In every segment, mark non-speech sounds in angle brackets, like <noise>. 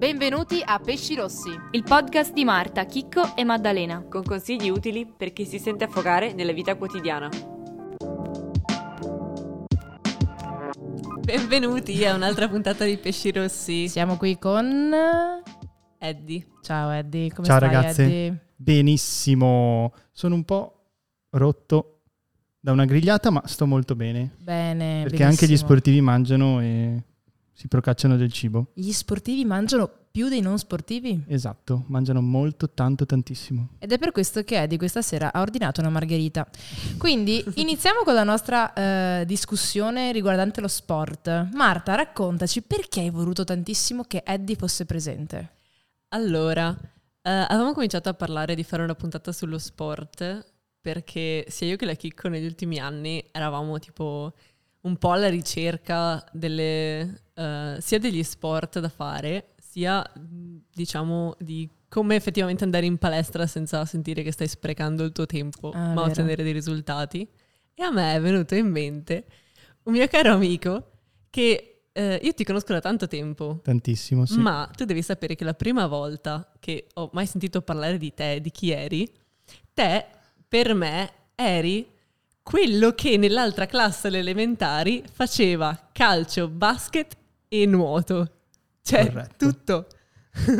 Benvenuti a Pesci Rossi. il podcast di Marta, Chicco e Maddalena. con consigli utili per chi si sente affogare nella vita quotidiana. Benvenuti a un'altra puntata di Pesci Rossi. Siamo qui con... Eddie. Ciao Eddie, come Ciao stai ragazze. Eddie? Benissimo, sono un po' rotto da una grigliata, ma sto molto bene. Bene, Perché anche gli benissimo. sportivi mangiano e si procacciano del cibo. Gli sportivi mangiano più dei non sportivi? Esatto, mangiano molto, tanto, tantissimo. Ed è per questo che Eddie questa sera ha ordinato una margherita. Quindi <laughs> iniziamo con la nostra eh, discussione riguardante lo sport. Marta, raccontaci perché hai voluto tantissimo che Eddie fosse presente. Allora, eh, avevamo cominciato a parlare di fare una puntata sullo sport perché sia io che la Chicco negli ultimi anni eravamo tipo un po' alla ricerca delle, eh, sia degli sport da fare, sia diciamo di come effettivamente andare in palestra senza sentire che stai sprecando il tuo tempo, Ah, ma vero. ottenere dei risultati. E a me è venuto in mente un mio caro amico che eh, io ti conosco da tanto tempo, Tantissimo, sì. ma tu devi sapere che la prima volta che ho mai sentito parlare di te, di chi eri, te per me eri quello che nell'altra classe alle elementari faceva calcio, basket e nuoto. Cioè, Corretto. tutto.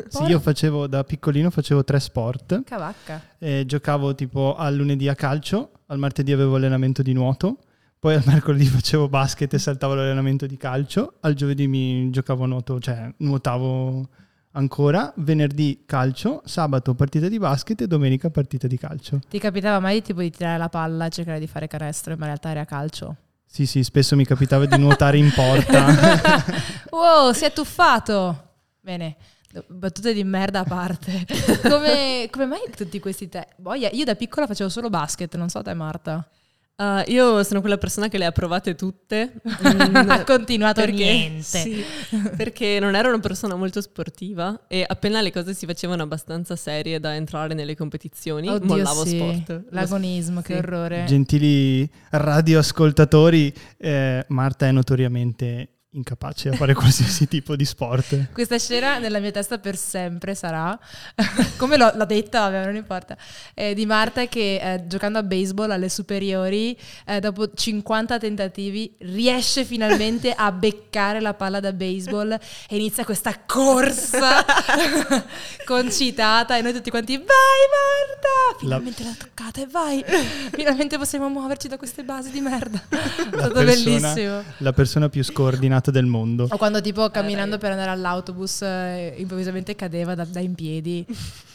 Sì, io facevo da piccolino facevo tre sport. Cavacca. Eh, giocavo tipo al lunedì a calcio, al martedì avevo allenamento di nuoto, poi al mercoledì <laughs> facevo basket e saltavo l'allenamento di calcio, al giovedì mi giocavo a nuoto, cioè nuotavo ancora, venerdì calcio, sabato partita di basket e domenica partita di calcio. Ti capitava mai tipo di tirare la palla e cercare di fare canestro, ma in realtà era calcio? Sì, sì, spesso mi capitava di nuotare in porta. <laughs> Wow, si è tuffato! Bene, battute di merda a parte. <laughs> Come, come mai tutti questi te? Boia, io da piccola facevo solo basket, non so te Marta. Uh, io sono quella persona che le ha provate tutte. <laughs> ha continuato perché, niente. sì, perché non ero una persona molto sportiva e appena le cose si facevano abbastanza serie da entrare nelle competizioni, Oddio, mollavo sì. sport. L'agonismo, che Sì. orrore. Gentili radioascoltatori, eh, Marta è notoriamente incapace a fare <laughs> qualsiasi tipo di sport. Questa scena nella mia testa per sempre sarà, <laughs> come l'ho, l'ho detta, vabbè, non importa, eh, di Marta che eh, giocando a baseball alle superiori, eh, dopo 50 tentativi, riesce finalmente a <laughs> beccare la palla da baseball e inizia questa corsa concitata e noi tutti quanti, vai Marta! Finalmente l'ha toccata e vai! Finalmente possiamo muoverci da queste basi di merda. È La stato persona- bellissimo. La persona più scordinata del mondo. O quando tipo camminando per andare all'autobus eh, improvvisamente cadeva da, da in piedi.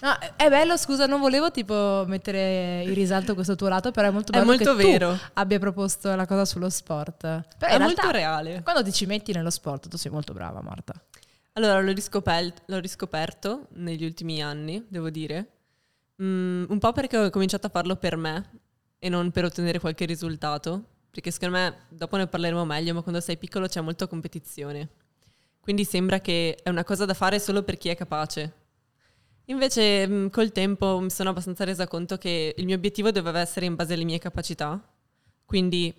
No, è bello, scusa, non volevo tipo mettere in risalto questo tuo lato, però è molto È bello molto che tu vero. abbia proposto la cosa sullo sport. Però È molto realtà, reale. Quando ti ci metti nello sport, tu sei molto brava, Marta. Allora, l'ho, riscopel- l'ho riscoperto negli ultimi anni, devo dire. Mm, un po' perché ho cominciato a farlo per me e non per ottenere qualche risultato. Perché secondo me, dopo ne parleremo meglio, ma quando sei piccolo c'è molta competizione. Quindi sembra che è una cosa da fare solo per chi è capace. Invece mm, col tempo mi sono abbastanza resa conto che il mio obiettivo doveva essere in base alle mie capacità. Quindi,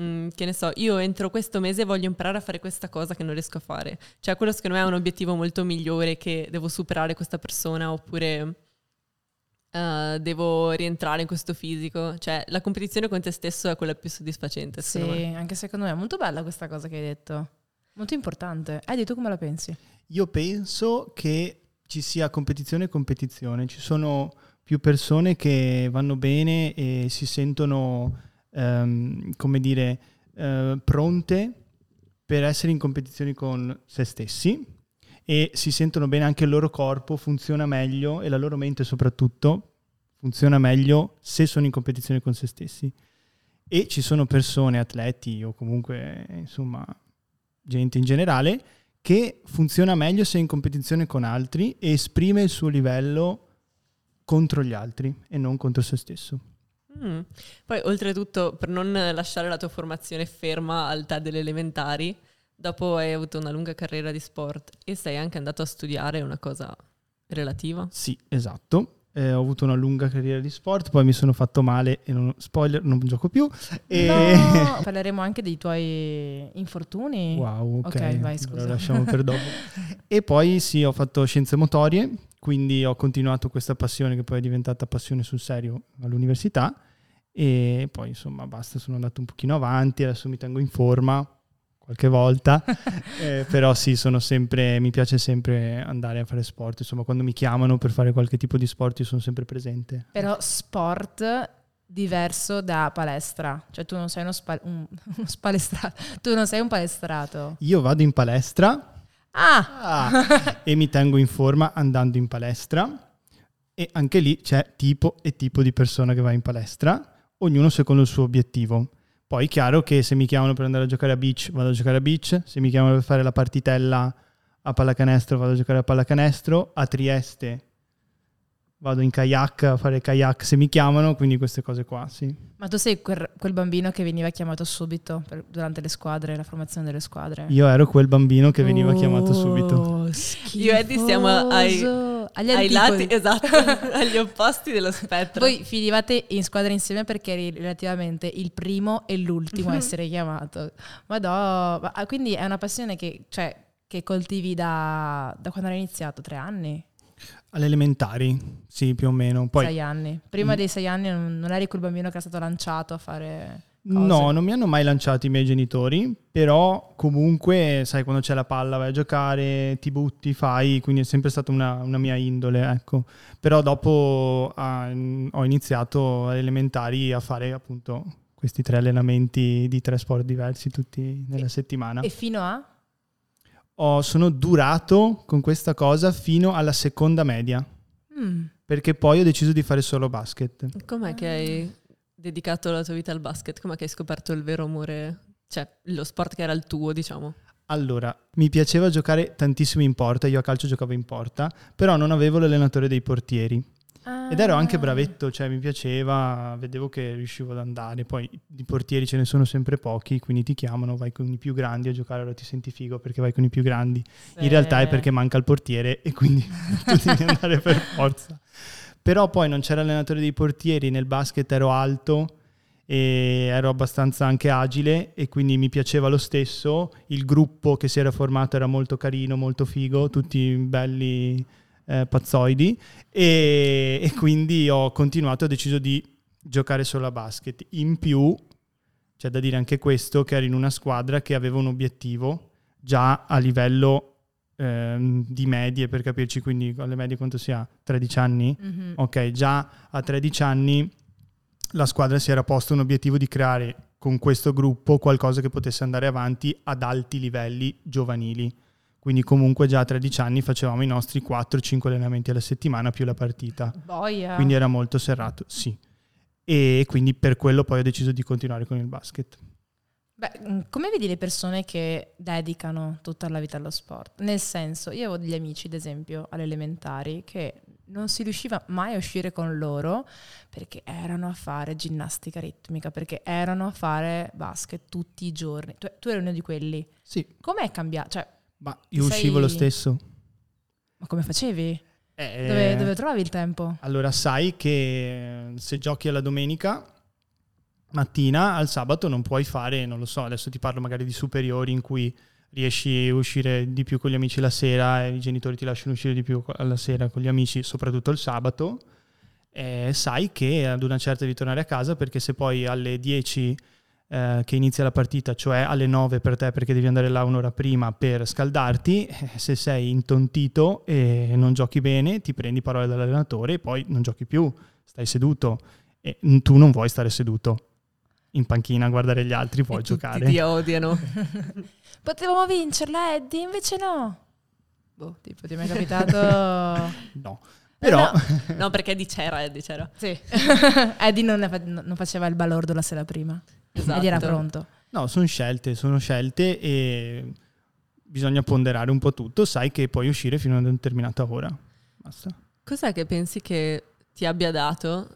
mm, che ne so, io entro questo mese voglio imparare a fare questa cosa che non riesco a fare. Cioè, quello secondo me è un obiettivo molto migliore che devo superare questa persona oppure eh, devo rientrare in questo fisico. Cioè, la competizione con te stesso è quella più soddisfacente, Sì, secondo me. anche secondo me è molto bella questa cosa che hai detto. Molto importante. Eddie, tu come la pensi? Io penso che ci sia competizione e competizione. Ci sono più persone che vanno bene e si sentono, ehm, come dire, eh, pronte per essere in competizione con se stessi e si sentono bene anche il loro corpo, funziona meglio e la loro mente soprattutto funziona meglio se sono in competizione con se stessi. E ci sono persone, atleti o comunque, insomma, gente in generale, che funziona meglio se è in competizione con altri e esprime il suo livello contro gli altri e non contro se stesso. Mm. Poi, oltretutto, per non lasciare la tua formazione ferma al TED delle elementari, dopo hai avuto una lunga carriera di sport e sei anche andato a studiare una cosa relativa. Sì, esatto. eh, ho avuto una lunga carriera di sport, poi mi sono fatto male e non, spoiler, non gioco più. E... No, <laughs> parleremo anche dei tuoi infortuni. Wow, ok, Ok, vai, lo scusa. lasciamo per dopo. <laughs> e poi sì, ho fatto scienze motorie, quindi ho continuato questa passione che poi è diventata passione sul serio all'università e poi insomma basta, sono andato un pochino avanti, adesso mi tengo in forma qualche volta, <laughs> eh, però sì, sono sempre, mi piace sempre andare a fare sport, insomma quando mi chiamano per fare qualche tipo di sport io sono sempre presente. Però sport diverso da palestra. Cioè tu non sei uno, spa- un- <laughs> uno spalestrato. Tu non sei un palestrato. Io vado in palestra Ah! Ah, <laughs> e mi tengo in forma andando in palestra e anche lì c'è tipo e tipo di persona che va in palestra, ognuno secondo il suo obiettivo. Poi chiaro che se mi chiamano per andare a giocare a beach, vado a giocare a beach, se mi chiamano per fare la partitella a pallacanestro, vado a giocare a pallacanestro, a Trieste vado in kayak a fare kayak se mi chiamano, quindi queste cose qua, sì. Ma tu sei quel, quel bambino che veniva chiamato subito per- durante le squadre, la formazione delle squadre. Io ero quel bambino che veniva chiamato subito. Oh, Io e Eddie stiamo ai- schifoso. Agli Ai lati, esatto, <laughs> agli opposti dello spettro. Voi finivate in squadra insieme perché eri relativamente il primo e l'ultimo a essere chiamato. Madò, ma- ah, quindi è una passione che, cioè, che coltivi da, da quando hai iniziato? Tre anni? Alle elementari, sì, più o meno. Poi sei anni? Prima Mm. dei sei anni non, non eri quel bambino che è stato lanciato a fare... cose. No, non mi hanno mai lanciato i miei genitori, però comunque, sai, quando c'è la palla vai a giocare, ti butti, fai, quindi è sempre stata una, una mia indole, ecco. Però dopo ah, ho iniziato alle elementari a fare appunto questi tre allenamenti di tre sport diversi tutti nella settimana. E fino a? Ho- sono durato con questa cosa fino alla seconda media, Mm. perché poi ho deciso di fare solo basket. Com'è che hai dedicato la tua vita al basket? Com'è che hai scoperto il vero amore? Cioè, lo sport che era il tuo, diciamo. Allora, mi piaceva giocare tantissimo in porta, io a calcio giocavo in porta, però non avevo l'allenatore dei portieri. Ed ero anche Ah. bravetto, cioè mi piaceva, vedevo che riuscivo ad andare. Poi di portieri ce ne sono sempre pochi, quindi ti chiamano, vai con i più grandi a giocare, allora ti senti figo perché vai con i più grandi. In realtà è perché manca il portiere e quindi <laughs> tu devi andare per forza. Però poi non c'era allenatore dei portieri, nel basket ero alto e ero abbastanza anche agile e quindi mi piaceva lo stesso. Il gruppo che si era formato era molto carino, molto figo, tutti belli eh, pazzoidi e, e quindi ho continuato, ho deciso di giocare solo a basket. In più c'è da dire anche questo, che ero in una squadra che aveva un obiettivo già a livello ehm, di medie, per capirci, quindi alle medie quanto si ha? 13 anni? Mhm. Ok, già a 13 anni la squadra si era posto un obiettivo di creare con questo gruppo qualcosa che potesse andare avanti ad alti livelli giovanili. Quindi comunque già a 13 anni facevamo i nostri 4-5 allenamenti alla settimana più la partita. Boia. Quindi era molto serrato, sì. E quindi per quello poi ho deciso di continuare con il basket. Beh, mm, come vedi le persone che dedicano tutta la vita allo sport? Nel senso, io avevo degli amici, ad esempio, alle elementari, che non si riusciva mai a uscire con loro perché erano a fare ginnastica ritmica, perché erano a fare basket tutti i giorni. Tu, tu eri uno di quelli. Sì, Com'è cambiato? Cioè, ma io Sei- uscivo lo stesso. ma come facevi? Eh, Dove, dove trovavi il tempo? Allora sai che eh, se giochi alla domenica mattina, al sabato non puoi fare, non lo so, adesso ti parlo magari di superiori in cui riesci a uscire di più con gli amici la sera e i genitori ti lasciano uscire di più alla sera con gli amici, soprattutto il sabato, eh, sai che ad una certa devi tornare a casa perché se poi alle 10 eh, che inizia la partita, cioè alle 9 per te perché devi andare là un'ora prima per scaldarti, eh, se sei intontito e non giochi bene, ti prendi parole dall'allenatore e poi non giochi più, stai seduto. E tu non vuoi stare seduto in panchina a guardare gli altri, vuoi E tutti giocare. ti odiano. <laughs> Potevamo vincerla, Eddie, invece no. Boh, tipo, ti è mai capitato... <laughs> No. Però no. <laughs> No, perché di c'era, Eddie c'era. Sì. Eddie non, fa- non faceva il balordo la sera prima. Esatto. Eddie era pronto. No, sono scelte, sono scelte e bisogna ponderare un po' tutto. Sai che puoi uscire fino a una determinata ora. Basta. Cos'è che pensi che ti abbia dato?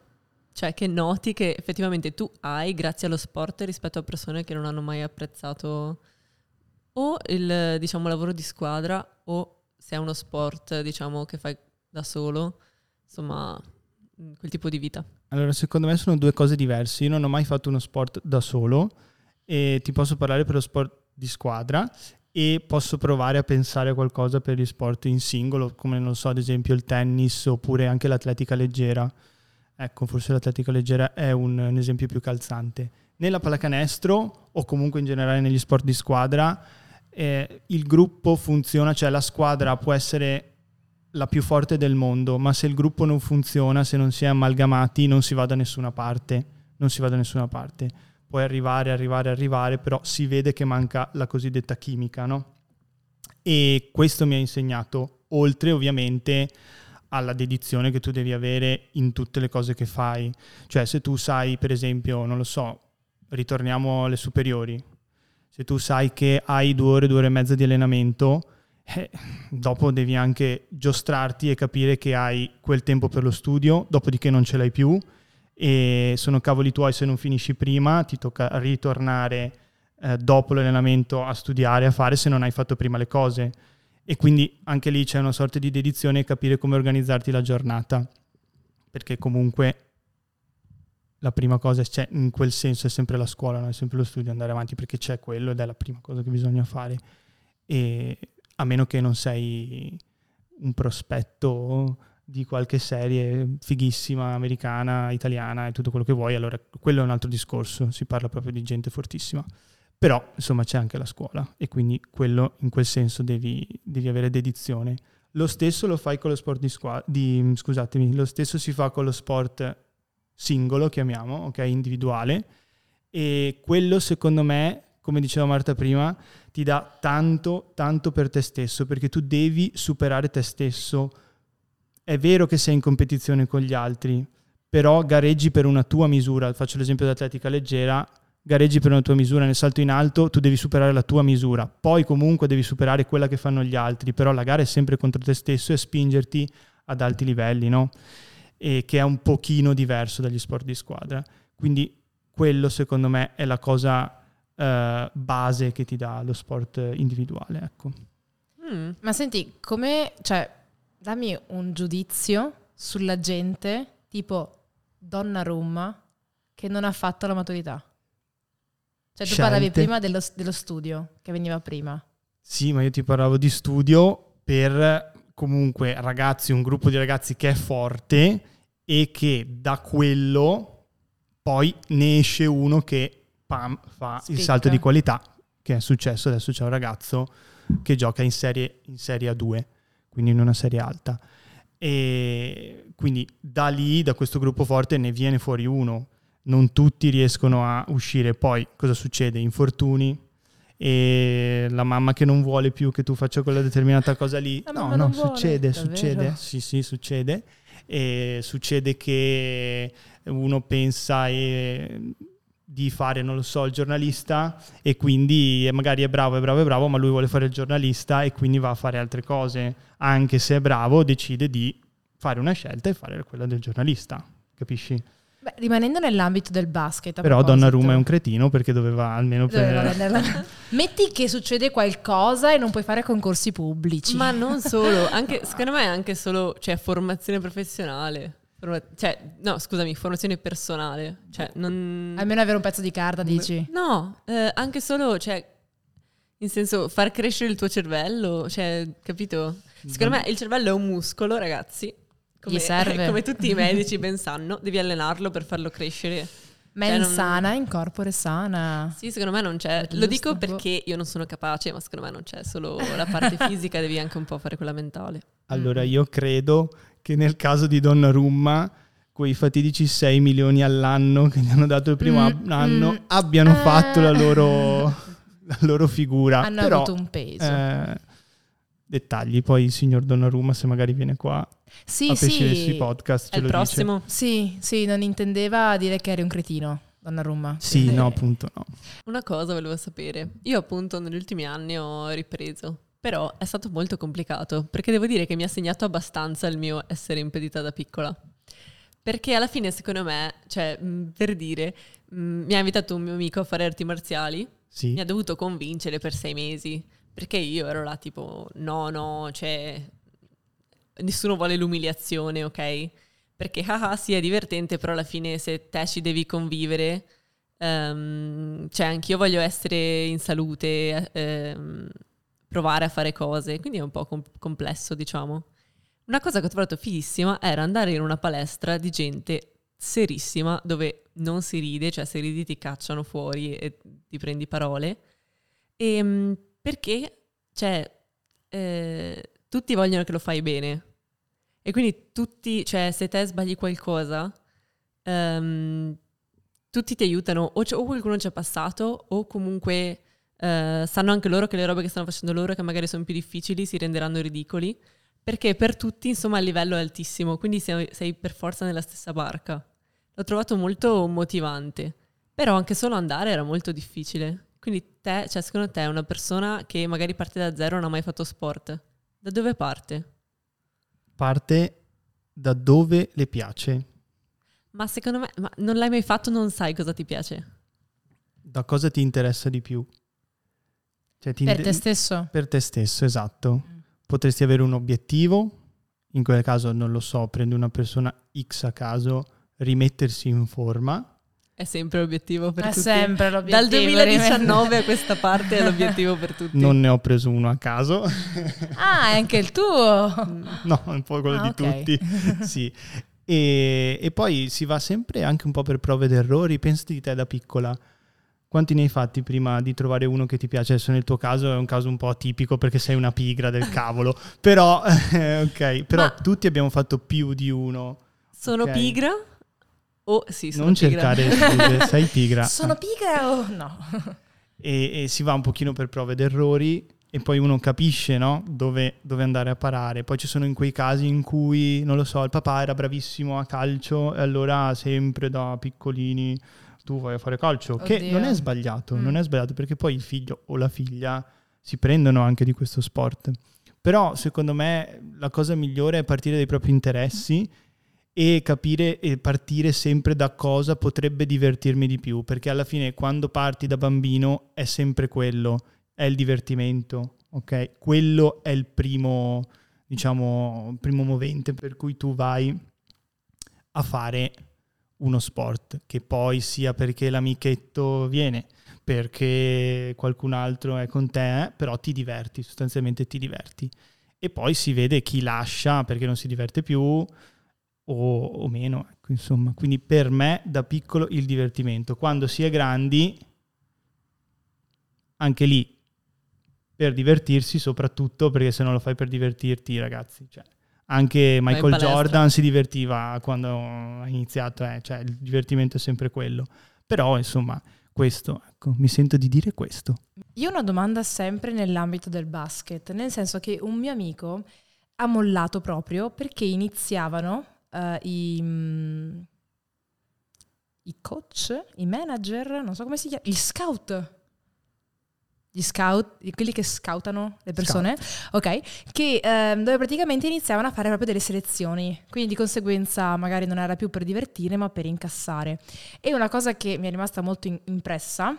Cioè, che noti che effettivamente tu hai grazie allo sport rispetto a persone che non hanno mai apprezzato o il diciamo, lavoro di squadra o se è uno sport diciamo, che fai da solo, insomma, mm, quel tipo di vita. Allora, secondo me sono due cose diverse. Io non ho mai fatto uno sport da solo e ti posso parlare per lo sport di squadra e posso provare a pensare a qualcosa per gli sport in singolo, come non so, ad esempio il tennis oppure anche l'atletica leggera. Ecco, forse l'atletica leggera è un, un esempio più calzante. Nella pallacanestro o comunque in generale negli sport di squadra, eh, il gruppo funziona, cioè la squadra può essere la più forte del mondo, ma se il gruppo non funziona, se non si è amalgamati, non si va da nessuna parte. Non si va da nessuna parte. Puoi arrivare, arrivare, arrivare, però si vede che manca la cosiddetta chimica, no? E questo mi ha insegnato, oltre ovviamente alla dedizione che tu devi avere in tutte le cose che fai. Cioè, se tu sai, per esempio, non lo so, ritorniamo alle superiori, se tu sai che hai due ore, due ore e mezza di allenamento, eh, dopo devi anche giostrarti e capire che hai quel tempo per lo studio, dopodiché non ce l'hai più e sono cavoli tuoi se non finisci prima, ti tocca ritornare eh, dopo l'allenamento a studiare, a fare se non hai fatto prima le cose. E quindi anche lì c'è una sorta di dedizione e capire come organizzarti la giornata, perché comunque la prima cosa c'è, in quel senso è sempre la scuola, no? è sempre lo studio, andare avanti perché c'è quello ed è la prima cosa che bisogna fare. E a meno che non sei un prospetto di qualche serie fighissima, americana, italiana e tutto quello che vuoi, allora quello è un altro discorso, si parla proprio di gente fortissima. Però insomma c'è anche la scuola e quindi quello in quel senso devi, devi avere dedizione. Lo stesso lo fai con lo sport di squadra, scusatemi, lo stesso si fa con lo sport singolo, chiamiamo, ok, individuale. E quello secondo me come diceva Marta prima, ti dà tanto, tanto per te stesso, perché tu devi superare te stesso. È vero che sei in competizione con gli altri, però gareggi per una tua misura. Faccio l'esempio dell'atletica leggera, gareggi per una tua misura, nel salto in alto tu devi superare la tua misura, poi comunque devi superare quella che fanno gli altri, però la gara è sempre contro te stesso e spingerti ad alti livelli, no? E che è un pochino diverso dagli sport di squadra. Quindi quello secondo me è la cosa uh, base che ti dà lo sport individuale. Ecco. Mm. Ma senti, come, cioè, dammi un giudizio sulla gente tipo Donnarumma che non ha fatto la maturità. Cioè tu Scelte. parlavi prima dello, dello studio, che veniva prima. Sì, ma io ti parlavo di studio per comunque ragazzi, un gruppo di ragazzi che è forte e che da quello poi ne esce uno che pam, fa Spicca. il salto di qualità che è successo. Adesso c'è un ragazzo che gioca in serie, in serie A2, quindi in una serie alta. E quindi da lì, da questo gruppo forte, ne viene fuori uno. Non tutti riescono a uscire. Poi cosa succede? Infortuni, e la mamma che non vuole più che tu faccia quella determinata cosa lì. La no, no, succede, vuole, succede. Sì, sì, succede. E succede che uno pensa e di fare, non lo so, il giornalista e quindi magari è bravo, è bravo, è bravo, ma lui vuole fare il giornalista e quindi va a fare altre cose. Anche se è bravo, decide di fare una scelta e fare quella del giornalista, capisci? Beh, rimanendo nell'ambito del basket. Però Donnarumma è un cretino perché doveva almeno doveva prendere... <laughs> Metti che succede qualcosa e non puoi fare concorsi pubblici. Ma non solo, anche, <laughs> secondo me è anche solo cioè, formazione professionale. Cioè, no, scusami, formazione personale. Cioè, non... Almeno avere un pezzo di carta, dici? No, eh, anche solo, cioè, in senso, far crescere il tuo cervello, cioè, capito? Secondo me il cervello è un muscolo, ragazzi. Come, Gli serve. <laughs> Come tutti i medici <laughs> ben sanno, devi allenarlo per farlo crescere. Men cioè, non... sana, in corpore sana. Sì, secondo me non c'è. Lo dico perché io non sono capace, ma secondo me non c'è solo la parte <laughs> fisica, devi anche un po' fare quella mentale. Allora, io credo che nel caso di Donnarumma quei fatidici 6 milioni all'anno che gli hanno dato il primo mm, anno mm, abbiano eh. fatto la loro, la loro, figura. Hanno Però, avuto un peso. Eh, dettagli, poi il signor Donnarumma se magari viene qua sì, a sì. sui podcast ce il lo prossimo. Dice. Sì, sì, non intendeva dire che eri un cretino. Donnarumma. Sì, no, appunto no. Una cosa volevo sapere. Io appunto negli ultimi anni ho ripreso però è stato molto complicato, perché devo dire che mi ha segnato abbastanza il mio essere impedita da piccola. Perché alla fine, secondo me, cioè, per dire, mi ha invitato un mio amico a fare arti marziali, sì. mi ha dovuto convincere per sei mesi, perché io ero là tipo, no, no, cioè, nessuno vuole l'umiliazione, ok? perché haha sì è divertente, però alla fine se te ci devi convivere, ehm, cioè anch'io voglio essere in salute, ehm, provare a fare cose, quindi è un po' com- complesso diciamo. Una cosa che ho trovato fighissima era andare in una palestra di gente serissima dove non si ride, cioè se ridi ti cacciano fuori e ti prendi parole. E, mm, perché, cioè, eh, tutti vogliono che lo fai bene. E quindi tutti, cioè, se te sbagli qualcosa, ehm, tutti ti aiutano, o, o, qualcuno ci è passato, o comunque eh, sanno anche loro che le robe che stanno facendo loro, che magari sono più difficili, si renderanno ridicoli perché per tutti insomma il livello è altissimo, quindi sei, sei, per forza nella stessa barca. L'ho trovato molto motivante, però anche solo andare era molto difficile. Quindi te, cioè secondo te una persona che magari parte da zero non ha mai fatto sport, da dove parte? Parte da dove le piace. Ma secondo me, ma non l'hai mai fatto, non sai cosa ti piace. Da cosa ti interessa di più? Cioè, ti per inter- te stesso? Per te stesso, esatto. Mm potresti avere un obiettivo, in quel caso non lo so, prendi una persona X a caso, rimettersi in forma. È sempre l'obiettivo per è tutti. È sempre l'obiettivo. Dal 2019 a questa parte è l'obiettivo per tutti. Non ne ho preso uno a caso. Ah, è anche il tuo? no, è un po' quello ah, di okay. tutti. sì. E, e, poi si va sempre anche un po' per prove ed errori. Pensati di te da piccola quanti ne hai fatti prima di trovare uno che ti piace? Adesso nel tuo caso è un caso un po' atipico perché sei una pigra del cavolo, però, <laughs> ok, però Ma tutti abbiamo fatto più di uno. Sono okay. pigra? Oh, sì, sono non pigra. cercare scuse, <laughs> sei pigra. Sono pigra o no? e, e, si va un pochino per prove ed errori e poi uno capisce no? dove, dove, andare a parare. Poi ci sono in quei casi in cui, non lo so, il papà era bravissimo a calcio e allora sempre da piccolini tu vai a fare calcio, Oddio. che non è sbagliato, mm. non è sbagliato perché poi il figlio o la figlia si prendono anche di questo sport. Però secondo me la cosa migliore è partire dai propri interessi e capire e partire sempre da cosa potrebbe divertirmi di più, perché alla fine quando parti da bambino è sempre quello, è il divertimento, ok? Quello è il primo, diciamo, primo movente per cui tu vai a fare uno sport, che poi sia perché l'amichetto viene, perché qualcun altro è con te, però ti diverti, sostanzialmente ti diverti. E poi si vede chi lascia perché non si diverte più o, o meno, ecco, insomma. Quindi per me da piccolo il divertimento. Quando si è grandi, anche lì, per divertirsi soprattutto, perché se non lo fai per divertirti, ragazzi, cioè, anche Michael Jordan si divertiva quando ha iniziato, eh, cioè il divertimento è sempre quello. Però insomma, questo, ecco, mi sento di dire questo. Io ho una domanda sempre nell'ambito del basket, nel senso che un mio amico ha mollato proprio perché iniziavano uh, i, mm, i coach, i manager, non so come si chiama, gli scout gli scout, quelli che scoutano le persone, scout. ok, che, ehm, dove praticamente iniziavano a fare proprio delle selezioni, quindi di conseguenza magari non era più per divertire ma per incassare. E una cosa che mi è rimasta molto in- impressa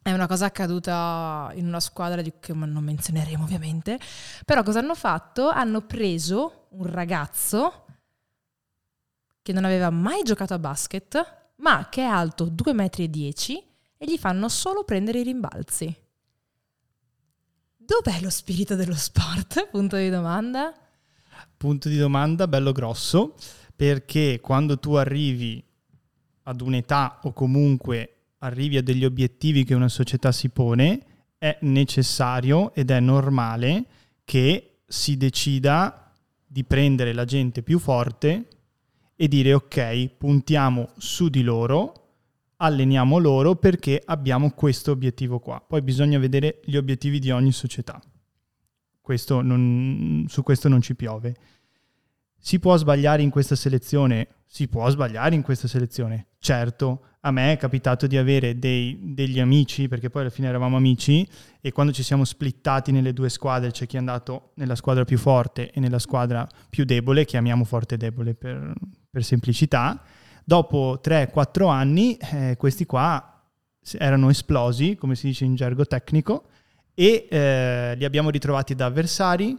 è una cosa accaduta in una squadra di, che non menzioneremo ovviamente, però cosa hanno fatto? Hanno preso un ragazzo che non aveva mai giocato a basket, ma che è alto 2,10 metri e gli fanno solo prendere i rimbalzi. Dov'è lo spirito dello sport? <laughs> Punto di domanda. Punto di domanda bello grosso, perché quando tu arrivi ad un'età o comunque arrivi a degli obiettivi che una società si pone, è necessario ed è normale che si decida di prendere la gente più forte e dire ok, puntiamo su di loro alleniamo loro perché abbiamo questo obiettivo qua. Poi bisogna vedere gli obiettivi di ogni società. Questo non, su questo non ci piove. Si può sbagliare in questa selezione? Si può sbagliare in questa selezione. Certo, a me è capitato di avere dei, degli amici, perché poi alla fine eravamo amici, e quando ci siamo splittati nelle due squadre, c'è chi è andato nella squadra più forte e nella squadra più debole, chiamiamo forte e debole per, per semplicità, Dopo 3-4 anni eh, questi qua erano esplosi, come si dice in gergo tecnico, e eh, li abbiamo ritrovati da avversari,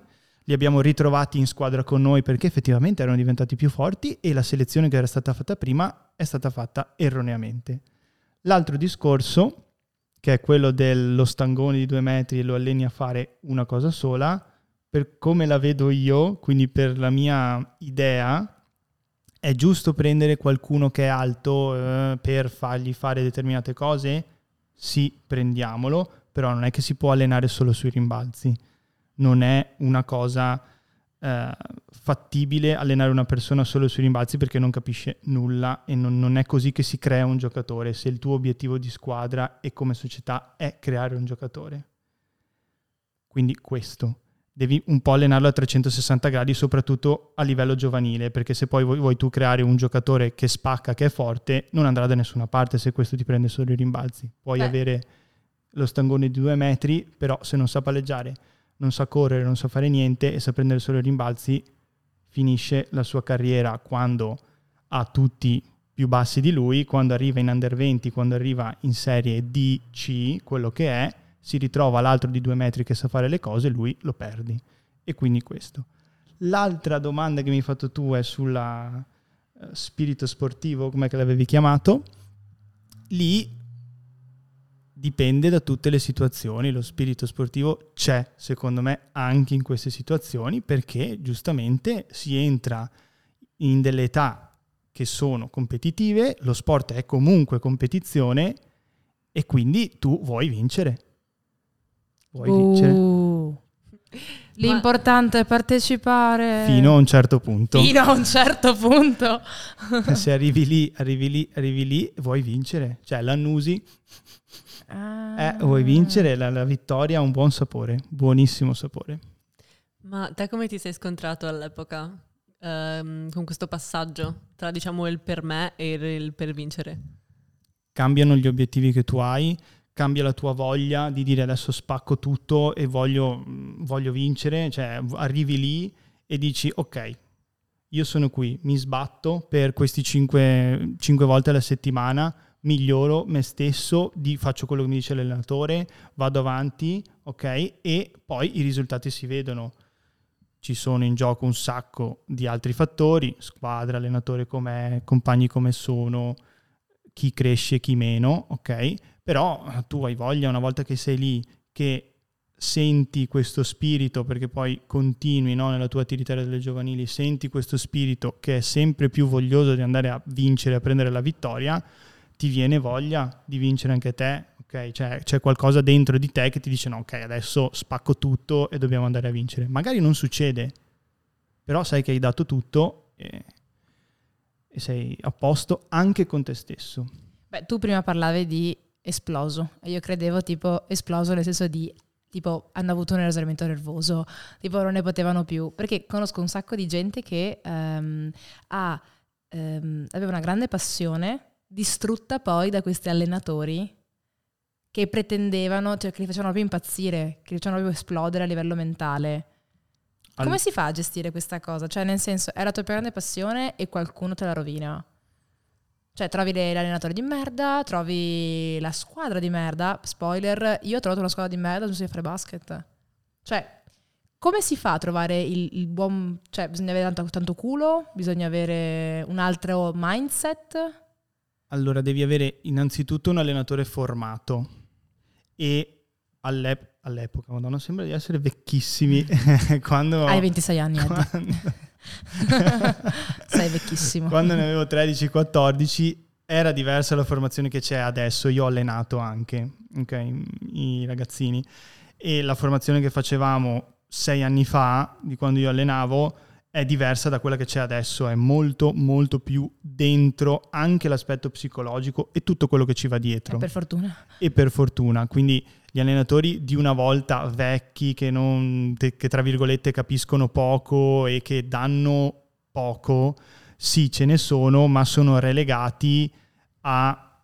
li abbiamo ritrovati in squadra con noi perché effettivamente erano diventati più forti e la selezione che era stata fatta prima è stata fatta erroneamente. L'altro discorso, che è quello dello stangone di due metri e lo alleni a fare una cosa sola, per come la vedo io, quindi per la mia idea, è giusto prendere qualcuno che è alto eh, per fargli fare determinate cose? Sì, prendiamolo, però non è che si può allenare solo sui rimbalzi. Non è una cosa eh, fattibile allenare una persona solo sui rimbalzi perché non capisce nulla e non, non è così che si crea un giocatore. Se il tuo obiettivo di squadra e come società è creare un giocatore. Quindi questo devi un po' allenarlo a 360 gradi, soprattutto a livello giovanile, perché se poi vuoi, vuoi, tu creare un giocatore che spacca, che è forte, non andrà da nessuna parte se questo ti prende solo i rimbalzi. Puoi Beh. avere lo stangone di due metri, però se non sa palleggiare, non sa correre, non sa fare niente e sa prendere solo i rimbalzi, finisce la sua carriera quando ha tutti più bassi di lui, quando arriva in under 20, quando arriva in serie DC, quello che è, si ritrova l'altro di due metri che sa fare le cose, lui lo perdi. E quindi questo. L'altra domanda che mi hai fatto tu è sulla uh, spirito sportivo, come l'avevi chiamato. Lì dipende da tutte le situazioni, lo spirito sportivo c'è secondo me anche in queste situazioni perché giustamente si entra in delle età che sono competitive, lo sport è comunque competizione e quindi tu vuoi vincere vuoi uh. vincere. L'importante è partecipare. Fino a un certo punto. Fino a un certo punto. <laughs> Se arrivi lì, arrivi lì, arrivi lì, vuoi vincere. Cioè, l'annusi. Ah. Eh, vuoi vincere, la, la vittoria ha un buon sapore, buonissimo sapore. Ma te come ti sei scontrato all'epoca ehm, con questo passaggio tra diciamo il per me e il per vincere? Cambiano gli obiettivi che tu hai, cambia la tua voglia di dire adesso spacco tutto e voglio, voglio vincere, cioè arrivi lì e dici ok, io sono qui, mi sbatto per questi cinque, cinque volte alla settimana, miglioro me stesso, di, faccio quello che mi dice l'allenatore, vado avanti, ok? E poi i risultati si vedono. Ci sono in gioco un sacco di altri fattori, squadra, allenatore com'è, compagni come sono, chi cresce e chi meno, ok? Però eh, tu hai voglia, una volta che sei lì, che senti questo spirito, perché poi continui no, nella tua attività delle giovanili, senti questo spirito che è sempre più voglioso di andare a vincere, a prendere la vittoria, ti viene voglia di vincere anche te, ok? Cioè, c'è qualcosa dentro di te che ti dice no, ok, adesso spacco tutto e dobbiamo andare a vincere. Magari non succede, però sai che hai dato tutto e, e sei a posto anche con te stesso. Beh, tu prima parlavi di esploso. E io credevo tipo esploso nel senso di tipo hanno avuto un esaurimento nervoso, tipo non ne potevano più. Perché conosco un sacco di gente che um, ha, um, aveva una grande passione distrutta poi da questi allenatori che pretendevano, cioè che li facevano proprio impazzire, che li facevano proprio esplodere a livello mentale. Come si fa a gestire questa cosa? Cioè, nel senso, è la tua più grande passione e qualcuno te la rovina. Cioè, trovi l'allenatore di merda, trovi la squadra di merda. Spoiler, io ho trovato una squadra di merda, non so fare basket. Cioè, come si fa a trovare il, il buon... Cioè, bisogna avere tanto, tanto, culo, bisogna avere un altro mindset. Allora, devi avere innanzitutto un allenatore formato e all'ep- all'epoca, madonna, sembra di essere vecchissimi. <laughs> <laughs> quando, Hai 26 anni, quando, <laughs> Sei vecchissimo. Quando ne avevo 13-14 era diversa la formazione che c'è adesso. Io ho allenato anche okay, i ragazzini e la formazione che facevamo sei anni fa, di quando io allenavo, è diversa da quella che c'è adesso, è molto molto più dentro anche l'aspetto psicologico e tutto quello che ci va dietro. E per fortuna. E per fortuna, quindi gli allenatori di una volta vecchi che, non, che tra virgolette capiscono poco e che danno poco, sì ce ne sono, ma sono relegati a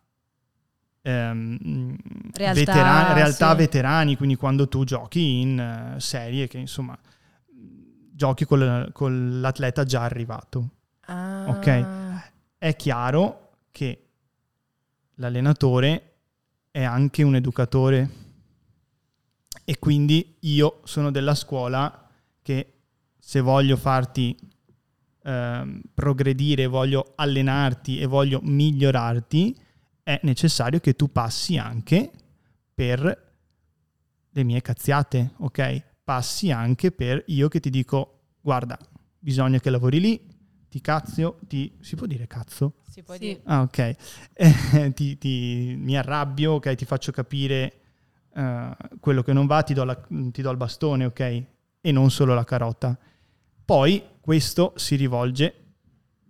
ehm, realtà, veterani, realtà sì. veterani, quindi quando tu giochi in uh, serie che insomma giochi con, con l'atleta già arrivato. Ah. Ok? È chiaro che l'allenatore è anche un educatore e quindi io sono della scuola che se voglio farti ehm, progredire, voglio allenarti e voglio migliorarti, è necessario che tu passi anche per le mie cazziate, ok? Passi anche per io che ti dico, guarda, bisogna che lavori lì, ti cazzo, ti... si può dire cazzo? Si può Sì. dire. Ah, ok. Eh, <laughs> ti, ti- mi arrabbio, ok? Ti faccio capire eh, quello che non va, ti do, la- ti do il bastone, ok? E non solo la carota. Poi questo si rivolge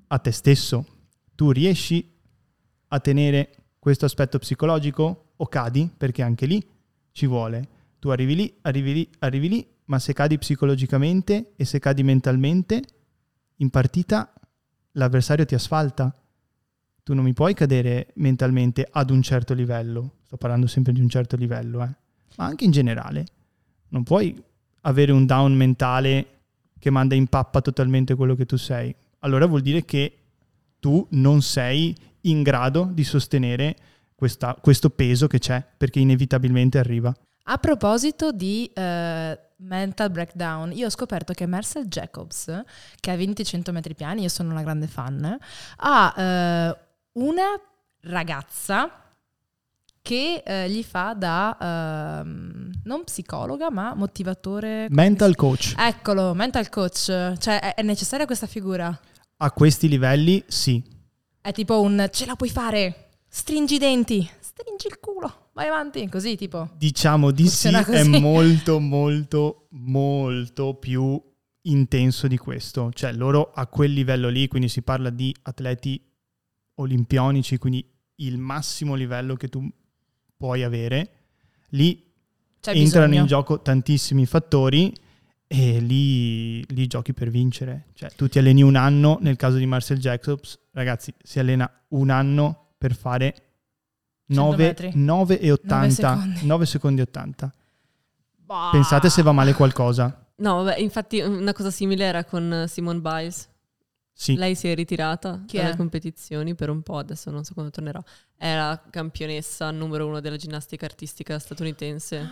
a te stesso. Tu riesci a tenere questo aspetto psicologico o cadi? Perché anche lì ci vuole. Tu arrivi lì, arrivi lì, arrivi lì, ma se cadi psicologicamente e se cadi mentalmente, in partita l'avversario ti asfalta. Tu non mi puoi cadere mentalmente ad un certo livello. Sto parlando sempre di un certo livello, eh. ma anche in generale. Non puoi avere un down mentale che manda in pappa totalmente quello che tu sei. Allora vuol dire che tu non sei in grado di sostenere questa- questo peso che c'è, perché inevitabilmente arriva. A proposito di eh, mental breakdown, io ho scoperto che Marcel Jacobs, che ha vinto i 100 metri piani, io sono una grande fan, ha eh, una ragazza che eh, gli fa da ehm, non psicologa ma motivatore. Mental coach. Eccolo, mental coach. Cioè è, è necessaria questa figura. A questi livelli sì. È tipo un ce la puoi fare, stringi i denti, stringi il culo, vai avanti, così tipo. Diciamo di sì, è molto, molto, molto più intenso di questo. Cioè, loro a quel livello lì, quindi si parla di atleti olimpionici, quindi il massimo livello che tu puoi avere, lì C'è entrano bisogno. in gioco tantissimi fattori e lì, lì giochi per vincere. Cioè, tu ti alleni un anno, nel caso di Marcel Jacobs, ragazzi, si allena un anno per fare 100 9, metri. 9 e 80, secondi. 9 secondi e 80. Bah. Pensate se va male qualcosa. No, vabbè, infatti una cosa simile era con Simone Biles. Sì, Lei si è ritirata Chi dalle è? competizioni per un po', adesso non so quando tornerà. Era campionessa numero uno della ginnastica artistica statunitense.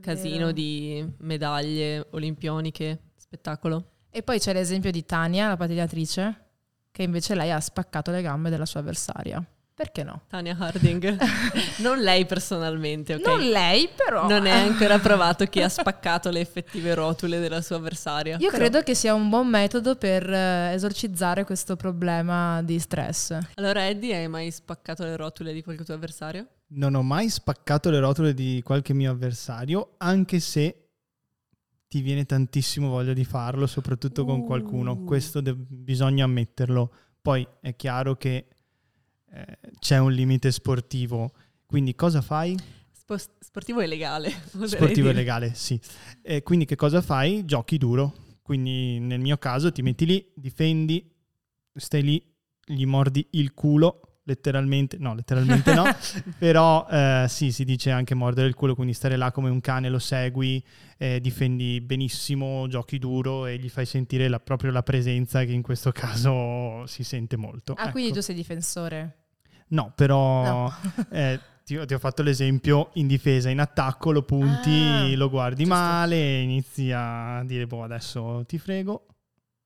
Casino Vero. di medaglie olimpioniche, spettacolo. E poi c'è l'esempio di Tania, la patinatrice, che invece lei ha spaccato le gambe della sua avversaria. Perché no? Tania Harding. <laughs> non lei personalmente, ok? Non lei, però. Non è ancora provato chi ha spaccato le effettive rotule della sua avversaria. Io Però- credo che sia un buon metodo per eh, esorcizzare questo problema di stress. Allora, Eddie, hai mai spaccato le rotule di qualche tuo avversario? non ho mai spaccato le rotole di qualche mio avversario, anche se ti viene tantissimo voglia di farlo, soprattutto con qualcuno. Uh. Questo de- bisogna ammetterlo. Poi è chiaro che eh, c'è un limite sportivo. Quindi cosa fai? Spo- sportivo e legale. <laughs> Sportivo e legale, sì. E quindi che cosa fai? Giochi duro. Quindi nel mio caso ti metti lì, difendi, stai lì, gli mordi il culo, letteralmente, no, letteralmente no, <laughs> però eh, sì, si dice anche mordere il culo, quindi stare là come un cane, lo segui, eh, difendi benissimo, giochi duro e gli fai sentire la- proprio la presenza che in questo caso si sente molto. Ah, quindi Ecco. tu sei difensore. No, però No. <laughs> eh, ti, ho- ti ho fatto l'esempio in difesa, in attacco lo punti, Ah, lo guardi giusto. male inizi a dire, boh, adesso ti frego,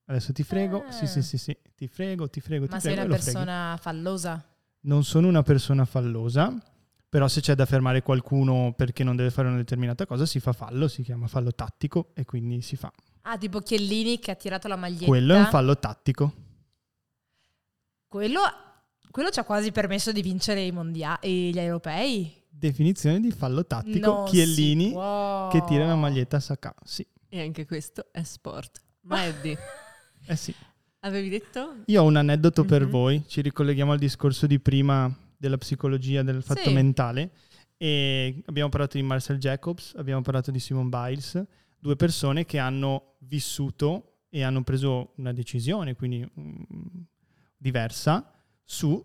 adesso ti frego, sì, sì, Ah. sì, sì, ti frego, ti frego, Ma ti sei frego. una e lo freghi. persona fallosa. Non sono una persona fallosa, però se c'è da fermare qualcuno perché non deve fare una determinata cosa, si fa fallo, si chiama fallo tattico e quindi si fa. Ah, tipo Chiellini che ha tirato la maglietta. Quello è un fallo tattico. Quello, quello ci ha quasi permesso di vincere i mondiali, gli europei. Definizione di fallo tattico, si Chiellini che tira la maglietta a Sacca. Sì, E anche questo è sport. <laughs> Ma Eddie, eh sì. avevi detto? Io ho un aneddoto per Mhm. voi, ci ricolleghiamo al discorso di prima della psicologia, del fatto Sì. mentale. E abbiamo parlato di Marcel Jacobs, abbiamo parlato di Simone Biles, due persone che hanno vissuto e hanno preso una decisione, quindi mm, diversa, su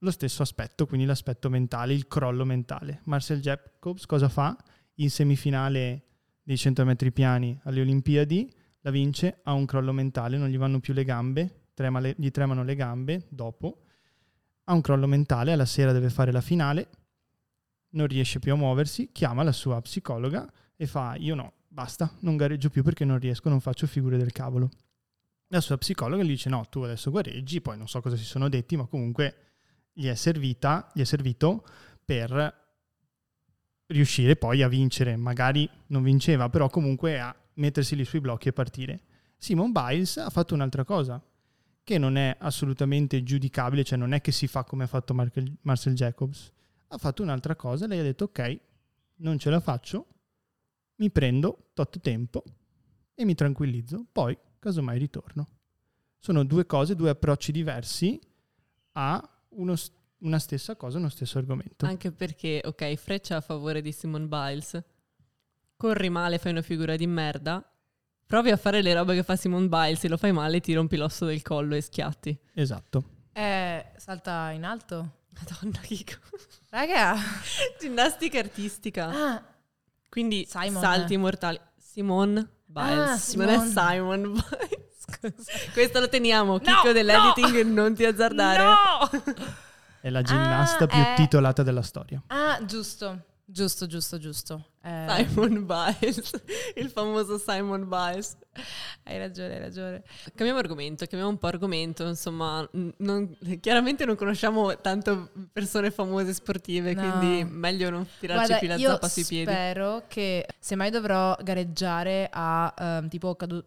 lo stesso aspetto, quindi l'aspetto mentale, il crollo mentale. Marcel Jacobs cosa fa? In semifinale dei 100 metri piani alle Olimpiadi la vince, ha un crollo mentale, non gli vanno più le gambe, trema le- gli tremano le gambe dopo, ha un crollo mentale, alla sera deve fare la finale, non riesce più a muoversi, chiama la sua psicologa e fa io no, basta, non gareggio più perché non riesco, non faccio figure del cavolo. La sua psicologa gli dice no, tu adesso gareggi, poi non so cosa si sono detti, ma comunque gli è, servita, gli è servito per riuscire poi a vincere. Magari non vinceva, però comunque a mettersi lì sui blocchi e partire. Simon Biles ha fatto un'altra cosa, che non è assolutamente giudicabile, cioè non è che si fa come ha fatto Marcel Jacobs. Ha fatto un'altra cosa, lei ha detto ok, non ce la faccio, mi prendo tot tempo e mi tranquillizzo, poi casomai ritorno. Sono due cose, due approcci diversi a uno, una stessa cosa, uno stesso argomento. Anche perché, ok, freccia a favore di Simone Biles, corri male, fai una figura di merda, provi a fare le robe che fa Simone Biles, se lo fai male ti rompi l'osso del collo e schiatti. Esatto. Eh, salta in alto. Madonna, Chico. Raga. <laughs> Ginnastica artistica. Ah, Quindi Simon. salti mortali. Simone Biles. Ah, non è. Simon <laughs> Biles. Questo lo teniamo. No, Chicco dell'editing, non ti azzardare. No! È la ginnasta Ah, più è- titolata della storia. Ah, giusto. Giusto, giusto, giusto. Eh, Simon <laughs> Biles. Il famoso Simon Biles. hai ragione, hai ragione. Cambiamo argomento, cambiamo un po' argomento, insomma, non- chiaramente non conosciamo tanto persone famose sportive, No. quindi meglio non tirarci Guarda, più la io zappa sui piedi. spero che se mai dovrò gareggiare a ehm, tipo cadu-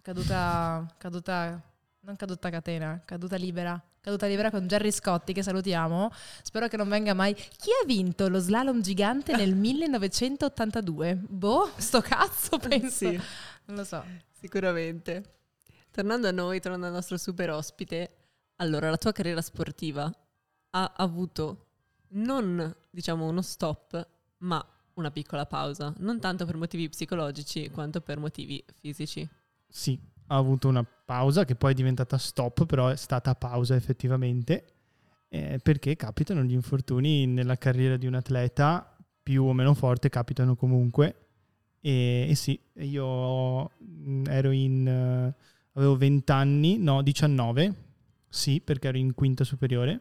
caduta, caduta, non caduta catena, caduta libera, caduta libera con Gerry Scotti che salutiamo, spero che non venga mai. Chi ha vinto lo slalom gigante nel <laughs> 1982? Boh, sto cazzo <laughs> penso. Sì, Non lo so. sicuramente. Tornando a noi, tornando al nostro super ospite, allora la tua carriera sportiva ha avuto non diciamo uno stop, ma una piccola pausa, non tanto per motivi psicologici quanto per motivi fisici. Sì, ha avuto una pausa che poi è diventata stop, però è stata pausa effettivamente, eh, perché capitano gli infortuni nella carriera di un atleta, più o meno forte, capitano comunque. E, e sì, io mh, ero in... eh, avevo 20 anni, no, 19, sì, perché ero in quinta superiore.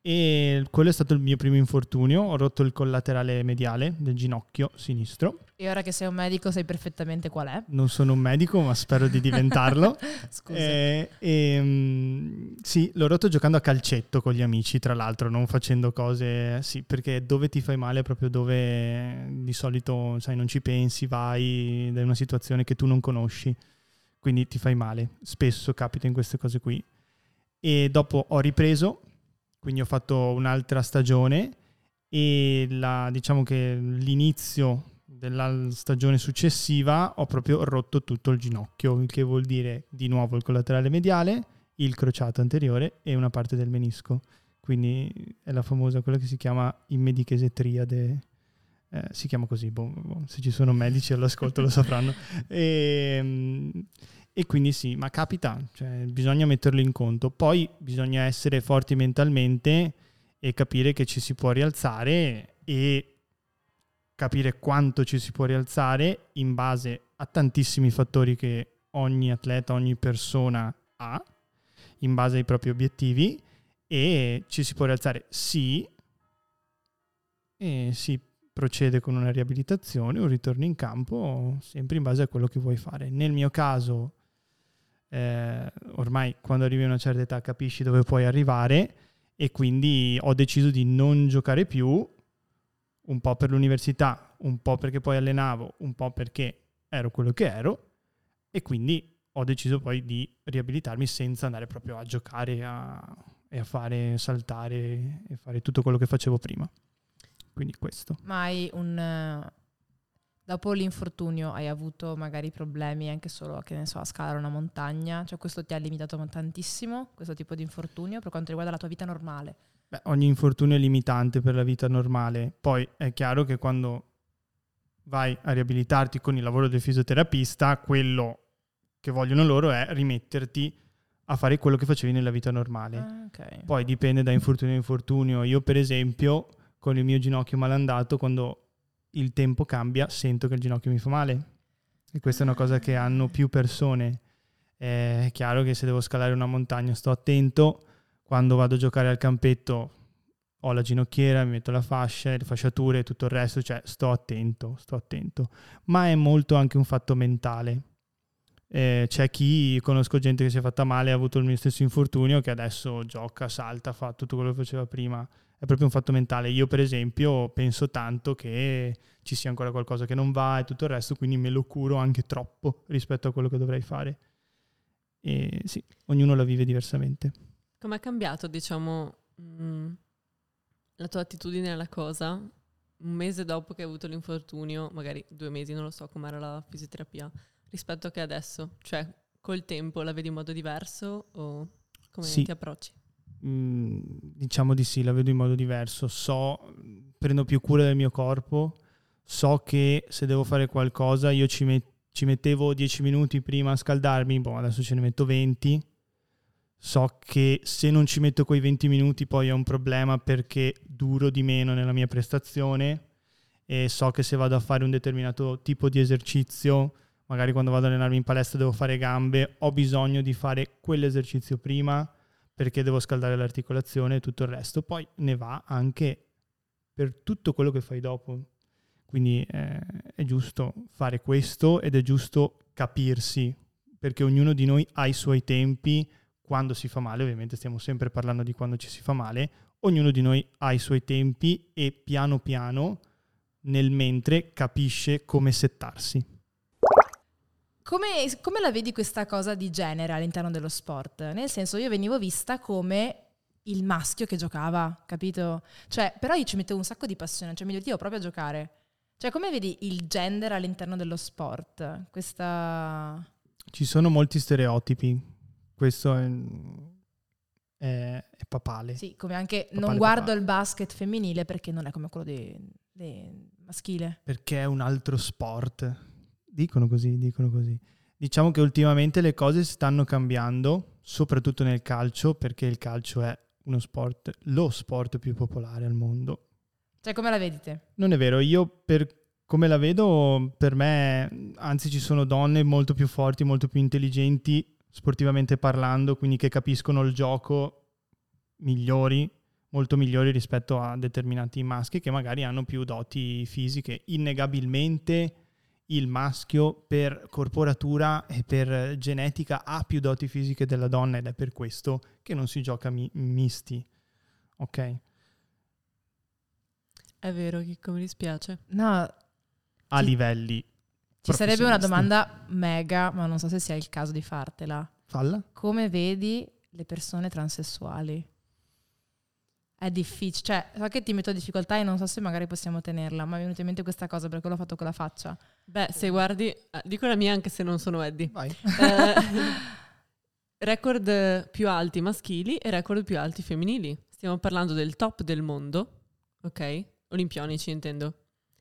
E quello è stato il mio primo infortunio. Ho rotto il collaterale mediale del ginocchio sinistro. E ora che sei un medico sai perfettamente qual è. Non sono un medico, ma spero di diventarlo. <laughs> Scusa. Eh, e, mm, sì, l'ho rotto giocando a calcetto con gli amici, tra l'altro, non facendo cose. Sì, perché dove ti fai male è proprio dove di solito sai, non ci pensi, vai da una situazione che tu non conosci, quindi ti fai male. Spesso capita in queste cose qui. E dopo ho ripreso, quindi ho fatto un'altra stagione e la- diciamo che l'inizio della stagione successiva ho proprio rotto tutto il ginocchio, il che vuol dire di nuovo il collaterale mediale, il crociato anteriore e una parte del menisco. Quindi è la famosa, quella che si chiama immedichese triade. Eh, si chiama così, boh, boh, se ci sono medici all'ascolto lo sapranno. <laughs> E, mm, e quindi sì, ma capita, cioè, bisogna metterlo in conto. Poi bisogna essere forti mentalmente e capire che ci si può rialzare e capire quanto ci si può rialzare in base a tantissimi fattori che ogni atleta, ogni persona ha, in base ai propri obiettivi e ci si può rialzare sì e si procede con una riabilitazione, un ritorno in campo, sempre in base a quello che vuoi fare. Nel mio caso, eh, ormai quando arrivi a una certa età capisci dove puoi arrivare e quindi ho deciso di non giocare più, un po' per l'università, un po' perché poi allenavo, un po' perché ero quello che ero e quindi ho deciso poi di riabilitarmi senza andare proprio a giocare a- e a fare saltare e fare tutto quello che facevo prima. Quindi questo. Ma hai un... dopo l'infortunio hai avuto magari problemi anche solo, che ne so, a scalare una montagna? Cioè questo ti ha limitato tantissimo, questo tipo di infortunio, per quanto riguarda la tua vita normale? Beh, ogni infortunio è limitante per la vita normale. Poi è chiaro che quando vai a riabilitarti con il lavoro del fisioterapista, quello che vogliono loro è rimetterti a fare quello che facevi nella vita normale. Ah, ok. Poi dipende da infortunio a infortunio. Io, per esempio, con il mio ginocchio malandato, quando il tempo cambia, sento che il ginocchio mi fa male. E questa è una cosa che hanno più persone. È chiaro che se devo scalare una montagna sto attento. Quando vado a giocare al campetto ho la ginocchiera, mi metto la fascia, le fasciature e tutto il resto, cioè sto attento, sto attento. Ma è molto anche un fatto mentale. Eh, c'è chi, conosco gente che si è fatta male, ha avuto il mio stesso infortunio, che adesso gioca, salta, fa tutto quello che faceva prima. È proprio un fatto mentale. Io, per esempio, penso tanto che ci sia ancora qualcosa che non va e tutto il resto, quindi me lo curo anche troppo rispetto a quello che dovrei fare. E sì, ognuno la vive diversamente. Com'è cambiato, diciamo, mh, mm, la tua attitudine alla cosa un mese dopo che hai avuto l'infortunio, magari due mesi, non lo so com'era la fisioterapia, rispetto a che adesso? Cioè, col tempo la vedi in modo diverso o come sì. ti approcci? Mm, diciamo di sì, la vedo in modo diverso. So, prendo più cura del mio corpo, so che se devo fare qualcosa io ci, met- ci mettevo 10 minuti prima a scaldarmi, boh, adesso ce ne metto 20 so che se non ci metto quei 20 minuti poi è un problema perché duro di meno nella mia prestazione e so che se vado a fare un determinato tipo di esercizio, magari quando vado ad allenarmi in palestra devo fare gambe, ho bisogno di fare quell'esercizio prima perché devo scaldare l'articolazione e tutto il resto. Poi ne va anche per tutto quello che fai dopo. Quindi eh, è giusto fare questo ed è giusto capirsi perché ognuno di noi ha i suoi tempi, quando si fa male, ovviamente stiamo sempre parlando di quando ci si fa male, ognuno di noi ha i suoi tempi e piano piano nel mentre capisce come settarsi. Come, come, la vedi questa cosa di genere all'interno dello sport? Nel senso, io venivo vista come il maschio che giocava, capito? Cioè, però io ci mettevo un sacco di passione, cioè mi divertivo proprio a giocare. Cioè, come vedi il gender all'interno dello sport? Questa... Ci sono molti stereotipi questo è, è, è papale. Sì, come anche papale non guardo papale. il basket femminile perché non è come quello di, di maschile. Perché è un altro sport. Dicono così, dicono così. Diciamo che ultimamente le cose stanno cambiando, soprattutto nel calcio, perché il calcio è uno sport, lo sport più popolare al mondo. Cioè, come la vedete? Non è vero, io per come la vedo, per me, anzi ci sono donne molto più forti, molto più intelligenti sportivamente parlando, quindi che capiscono il gioco migliori, molto migliori rispetto a determinati maschi che magari hanno più doti fisiche. Innegabilmente il maschio per corporatura e per genetica ha più doti fisiche della donna ed è per questo che non si gioca mi- misti. Ok? È vero, Chicco, mi dispiace. No. A livelli ci sarebbe una domanda mega, ma non so se sia il caso di fartela. Falla. Come vedi le persone transessuali? È difficile, cioè, so che ti metto difficoltà e non so se magari possiamo tenerla, ma mi è venuta in mente questa cosa perché l'ho fatto con la faccia. Beh, se guardi, eh, dico la mia anche se non sono Eddie. Vai. Eh, <laughs> record più alti maschili e record più alti femminili. Stiamo parlando del top del mondo, ok? Olimpionici intendo.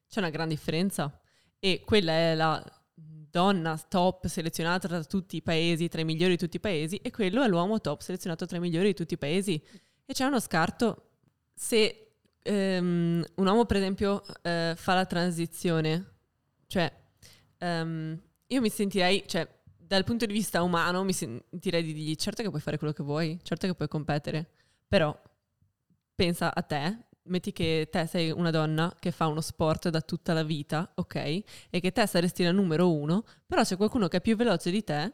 C'è una gran differenza e quella è la donna top selezionata tra tutti i paesi, tra i migliori di tutti i paesi, e quello è l'uomo top selezionato tra i migliori di tutti i paesi. E c'è uno scarto. Se um, un uomo, per esempio, uh, fa la transizione, cioè um, io mi sentirei, cioè dal punto di vista umano, mi sentirei di dirgli certo che puoi fare quello che vuoi, certo che puoi competere, però pensa a te, metti che te sei una donna che fa uno sport da tutta la vita, ok? E che te saresti la numero uno, però c'è qualcuno che è più veloce di te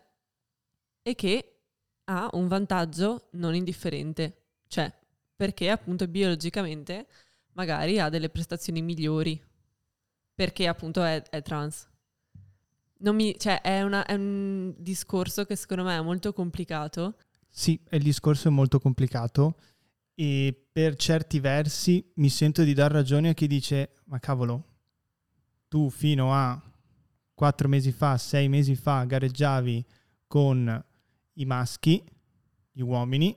e che ha un vantaggio non indifferente. Cioè, perché appunto biologicamente magari ha delle prestazioni migliori. Perché appunto è, è trans. Mi, cioè, è, una, è un discorso che secondo me è molto complicato. Sì, il discorso è molto complicato e per certi versi mi sento di dar ragione a chi dice ma cavolo, tu fino a quattro mesi fa, sei mesi fa gareggiavi con i maschi, gli uomini,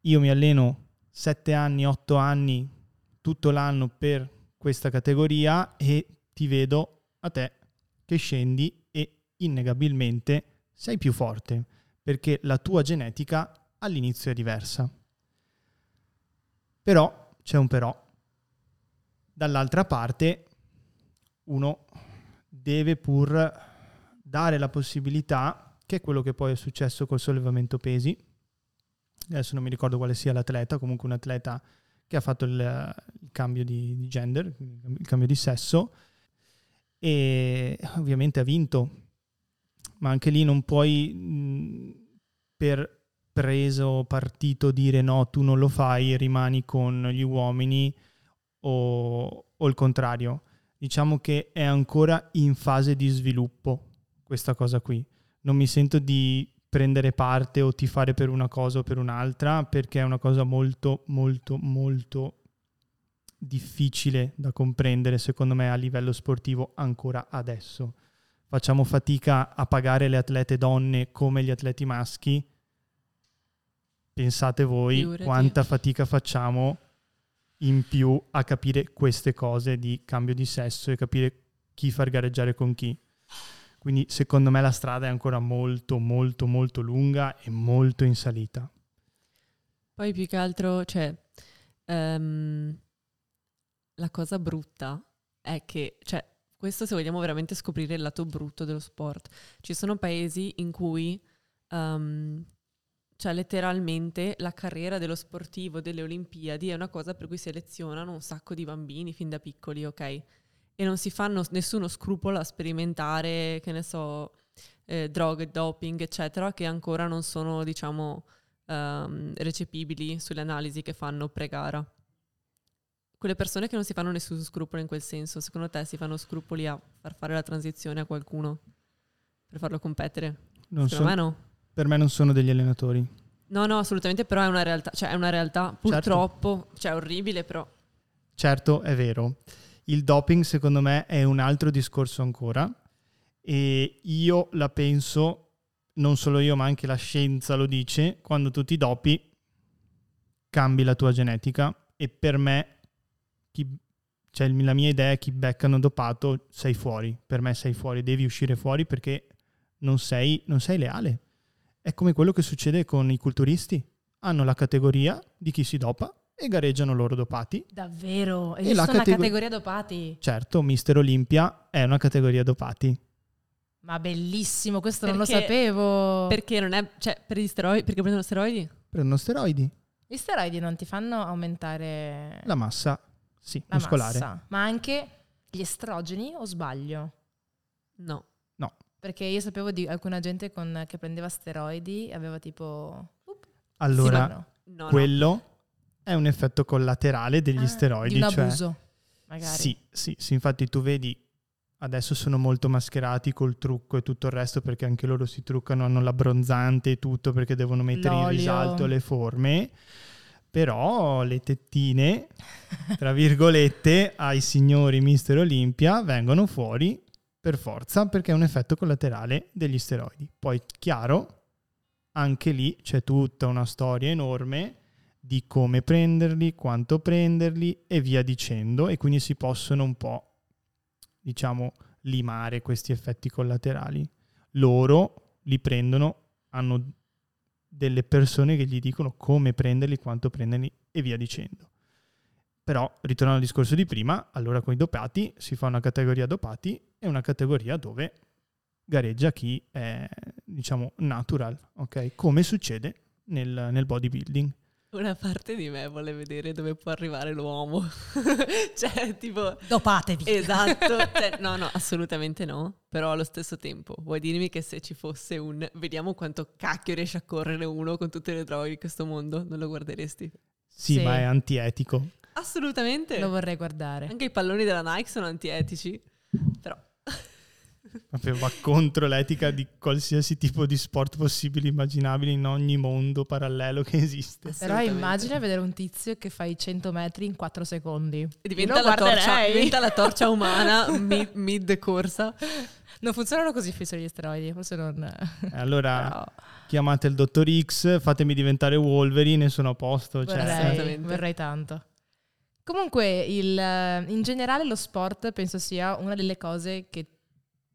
io mi alleno sette anni, otto anni, tutto l'anno per questa categoria e ti vedo a te che scendi e innegabilmente sei più forte perché la tua genetica all'inizio è diversa. Però c'è un però. Dall'altra parte uno deve pur dare la possibilità, che è quello che poi è successo col sollevamento pesi, adesso non mi ricordo quale sia l'atleta, comunque un atleta che ha fatto il, il cambio di, gender, il cambio di sesso. E ovviamente ha vinto, ma anche lì non puoi mh, per preso partito dire no, tu non lo fai, rimani con gli uomini o, o il contrario. Diciamo che è ancora in fase di sviluppo questa cosa qui. Non mi sento di prendere parte o tifare per una cosa o per un'altra perché è una cosa molto molto molto difficile da comprendere secondo me a livello sportivo ancora adesso. Facciamo fatica a pagare le atlete donne come gli atleti maschi. Pensate voi Figurati. quanta fatica facciamo in più a capire queste cose di cambio di sesso e capire chi far gareggiare con chi. Quindi secondo me la strada è ancora molto molto molto lunga e molto in salita. Poi più che altro, cioè, ehm, la cosa brutta è che, cioè, questo se vogliamo veramente scoprire il lato brutto dello sport, ci sono paesi in cui, ehm, cioè letteralmente la carriera dello sportivo delle Olimpiadi è una cosa per cui selezionano un sacco di bambini fin da piccoli, ok? E non si fanno nessuno scrupolo a sperimentare, che ne so, eh, droghe, doping, eccetera, che ancora non sono, diciamo, ehm, recepibili sulle analisi che fanno pre-gara. Quelle persone che non si fanno nessun scrupolo in quel senso, secondo te si fanno scrupoli a far fare la transizione a qualcuno per farlo competere? Non secondo so- me no. Per me non sono degli allenatori. No, no, assolutamente, però è una realtà, cioè è una realtà purtroppo, cioè è orribile, però Certo, è vero. Il doping secondo me è un altro discorso ancora e io la penso, non solo io ma anche la scienza lo dice, quando tu ti dopi cambi la tua genetica e per me chi, cioè la mia idea è chi beccano dopato sei fuori, per me sei fuori, devi uscire fuori perché non sei, non sei leale. È come quello che succede con i culturisti, hanno la categoria di chi si dopa e gareggiano loro dopati Davvero? E Esiste la una catego- categoria dopati? Certo, Mister Olimpia è una categoria dopati. Ma bellissimo, questo non lo Perché- sapevo. perché non è, cioè per gli steroidi, perché prendono steroidi? Prendono steroidi, Gli steroidi non ti fanno aumentare la massa, sì, la muscolare. massa, ma anche gli estrogeni o sbaglio? No. Perché io sapevo di alcuna gente con- che prendeva steroidi e aveva tipo... Allora, Sì, no. No, no. quello è un effetto collaterale degli Ah, steroidi. Di un cioè- abuso, magari. Sì, sì, sì, infatti tu vedi, adesso sono molto mascherati col trucco e tutto il resto perché anche loro si truccano, hanno l'abbronzante e tutto perché devono mettere in L'olio. risalto le forme. Però le tettine, tra virgolette, ai signori Mister Olimpia vengono fuori per forza perché è un effetto collaterale degli steroidi. Poi, chiaro, anche lì c'è tutta una storia enorme di come prenderli, quanto prenderli e via dicendo e quindi si possono un po', diciamo, limare questi effetti collaterali. Loro li prendono, hanno delle persone che gli dicono come prenderli, quanto prenderli e via dicendo. Però, ritornando al discorso di prima, allora con i dopati si fa una categoria dopati e una categoria dove gareggia chi è, diciamo, natural, ok? Come succede nel, nel bodybuilding. Una parte di me vuole vedere dove può arrivare l'uomo. <laughs> cioè, tipo, Dopatevi. esatto. <laughs> Cioè, no, no, assolutamente no. Però allo stesso tempo, vuoi dirmi che se ci fosse un... Vediamo quanto cacchio riesce a correre uno con tutte le droghe di questo mondo, non lo guarderesti? Sì, Sì. ma è antietico. Assolutamente. Lo vorrei guardare. Anche i palloni della Nike sono antietici. Però... Va contro l'etica di qualsiasi tipo di sport possibile e immaginabile in ogni mondo parallelo che esiste. Però immagina vedere un tizio che fa i 100 metri in 4 secondi. E diventa, la torcia, diventa la torcia umana <laughs> mid, mid corsa. Non funzionano così fissi gli steroidi, forse non... E allora <laughs> Però chiamate il dottor X, fatemi diventare Wolverine e sono a posto. Cioè, vorrei, Assolutamente. vorrei tanto. Comunque, il, eh, in generale lo sport penso sia una delle cose che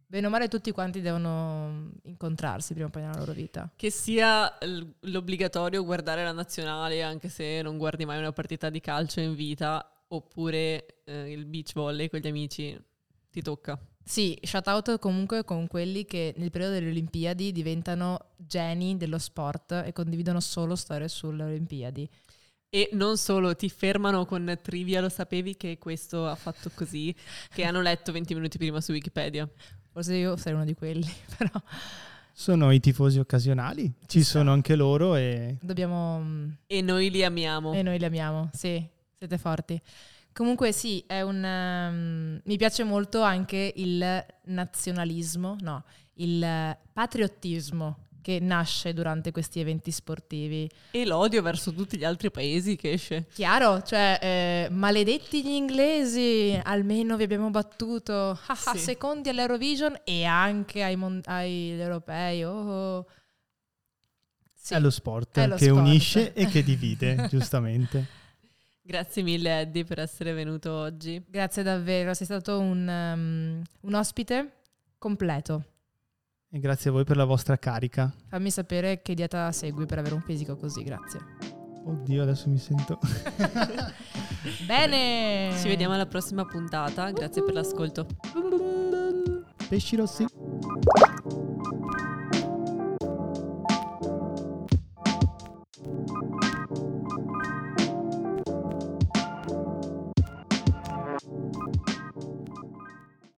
bene o male tutti quanti devono incontrarsi prima o poi nella loro vita. Che sia l'obbligatorio guardare la nazionale anche se non guardi mai una partita di calcio in vita, oppure eh, il beach volley con gli amici, ti tocca. Sì, shout out comunque con quelli che nel periodo delle Olimpiadi diventano geni dello sport e condividono solo storie sulle Olimpiadi. E non solo, ti fermano con trivia, lo sapevi che questo ha fatto così, che hanno letto 20 minuti prima su Wikipedia. Forse io sarei uno di quelli, <laughs> però Sono i tifosi occasionali, ci sta. sono anche loro e dobbiamo... mm, E noi li amiamo. E noi li amiamo, sì, siete forti. Comunque sì, è un... ehm, mi piace molto anche il nazionalismo, no, il patriottismo che nasce durante questi eventi sportivi. E l'odio verso tutti gli altri paesi che esce. Chiaro, cioè, eh, maledetti gli inglesi, almeno vi abbiamo battuto, Sì. secondi all'Eurovision e anche ai, mon- agli europei. Oh. Sì. è lo sport È lo che sport. unisce e che <laughs> divide, giustamente. Grazie mille Eddie per essere venuto oggi. Grazie davvero, sei stato un, um, un ospite completo. E grazie a voi per la vostra carica. Fammi sapere che dieta segui per avere un fisico così, grazie. Oddio, adesso mi sento... <laughs> Bene! Ci vediamo alla prossima puntata. Grazie per l'ascolto. Pesci rossi.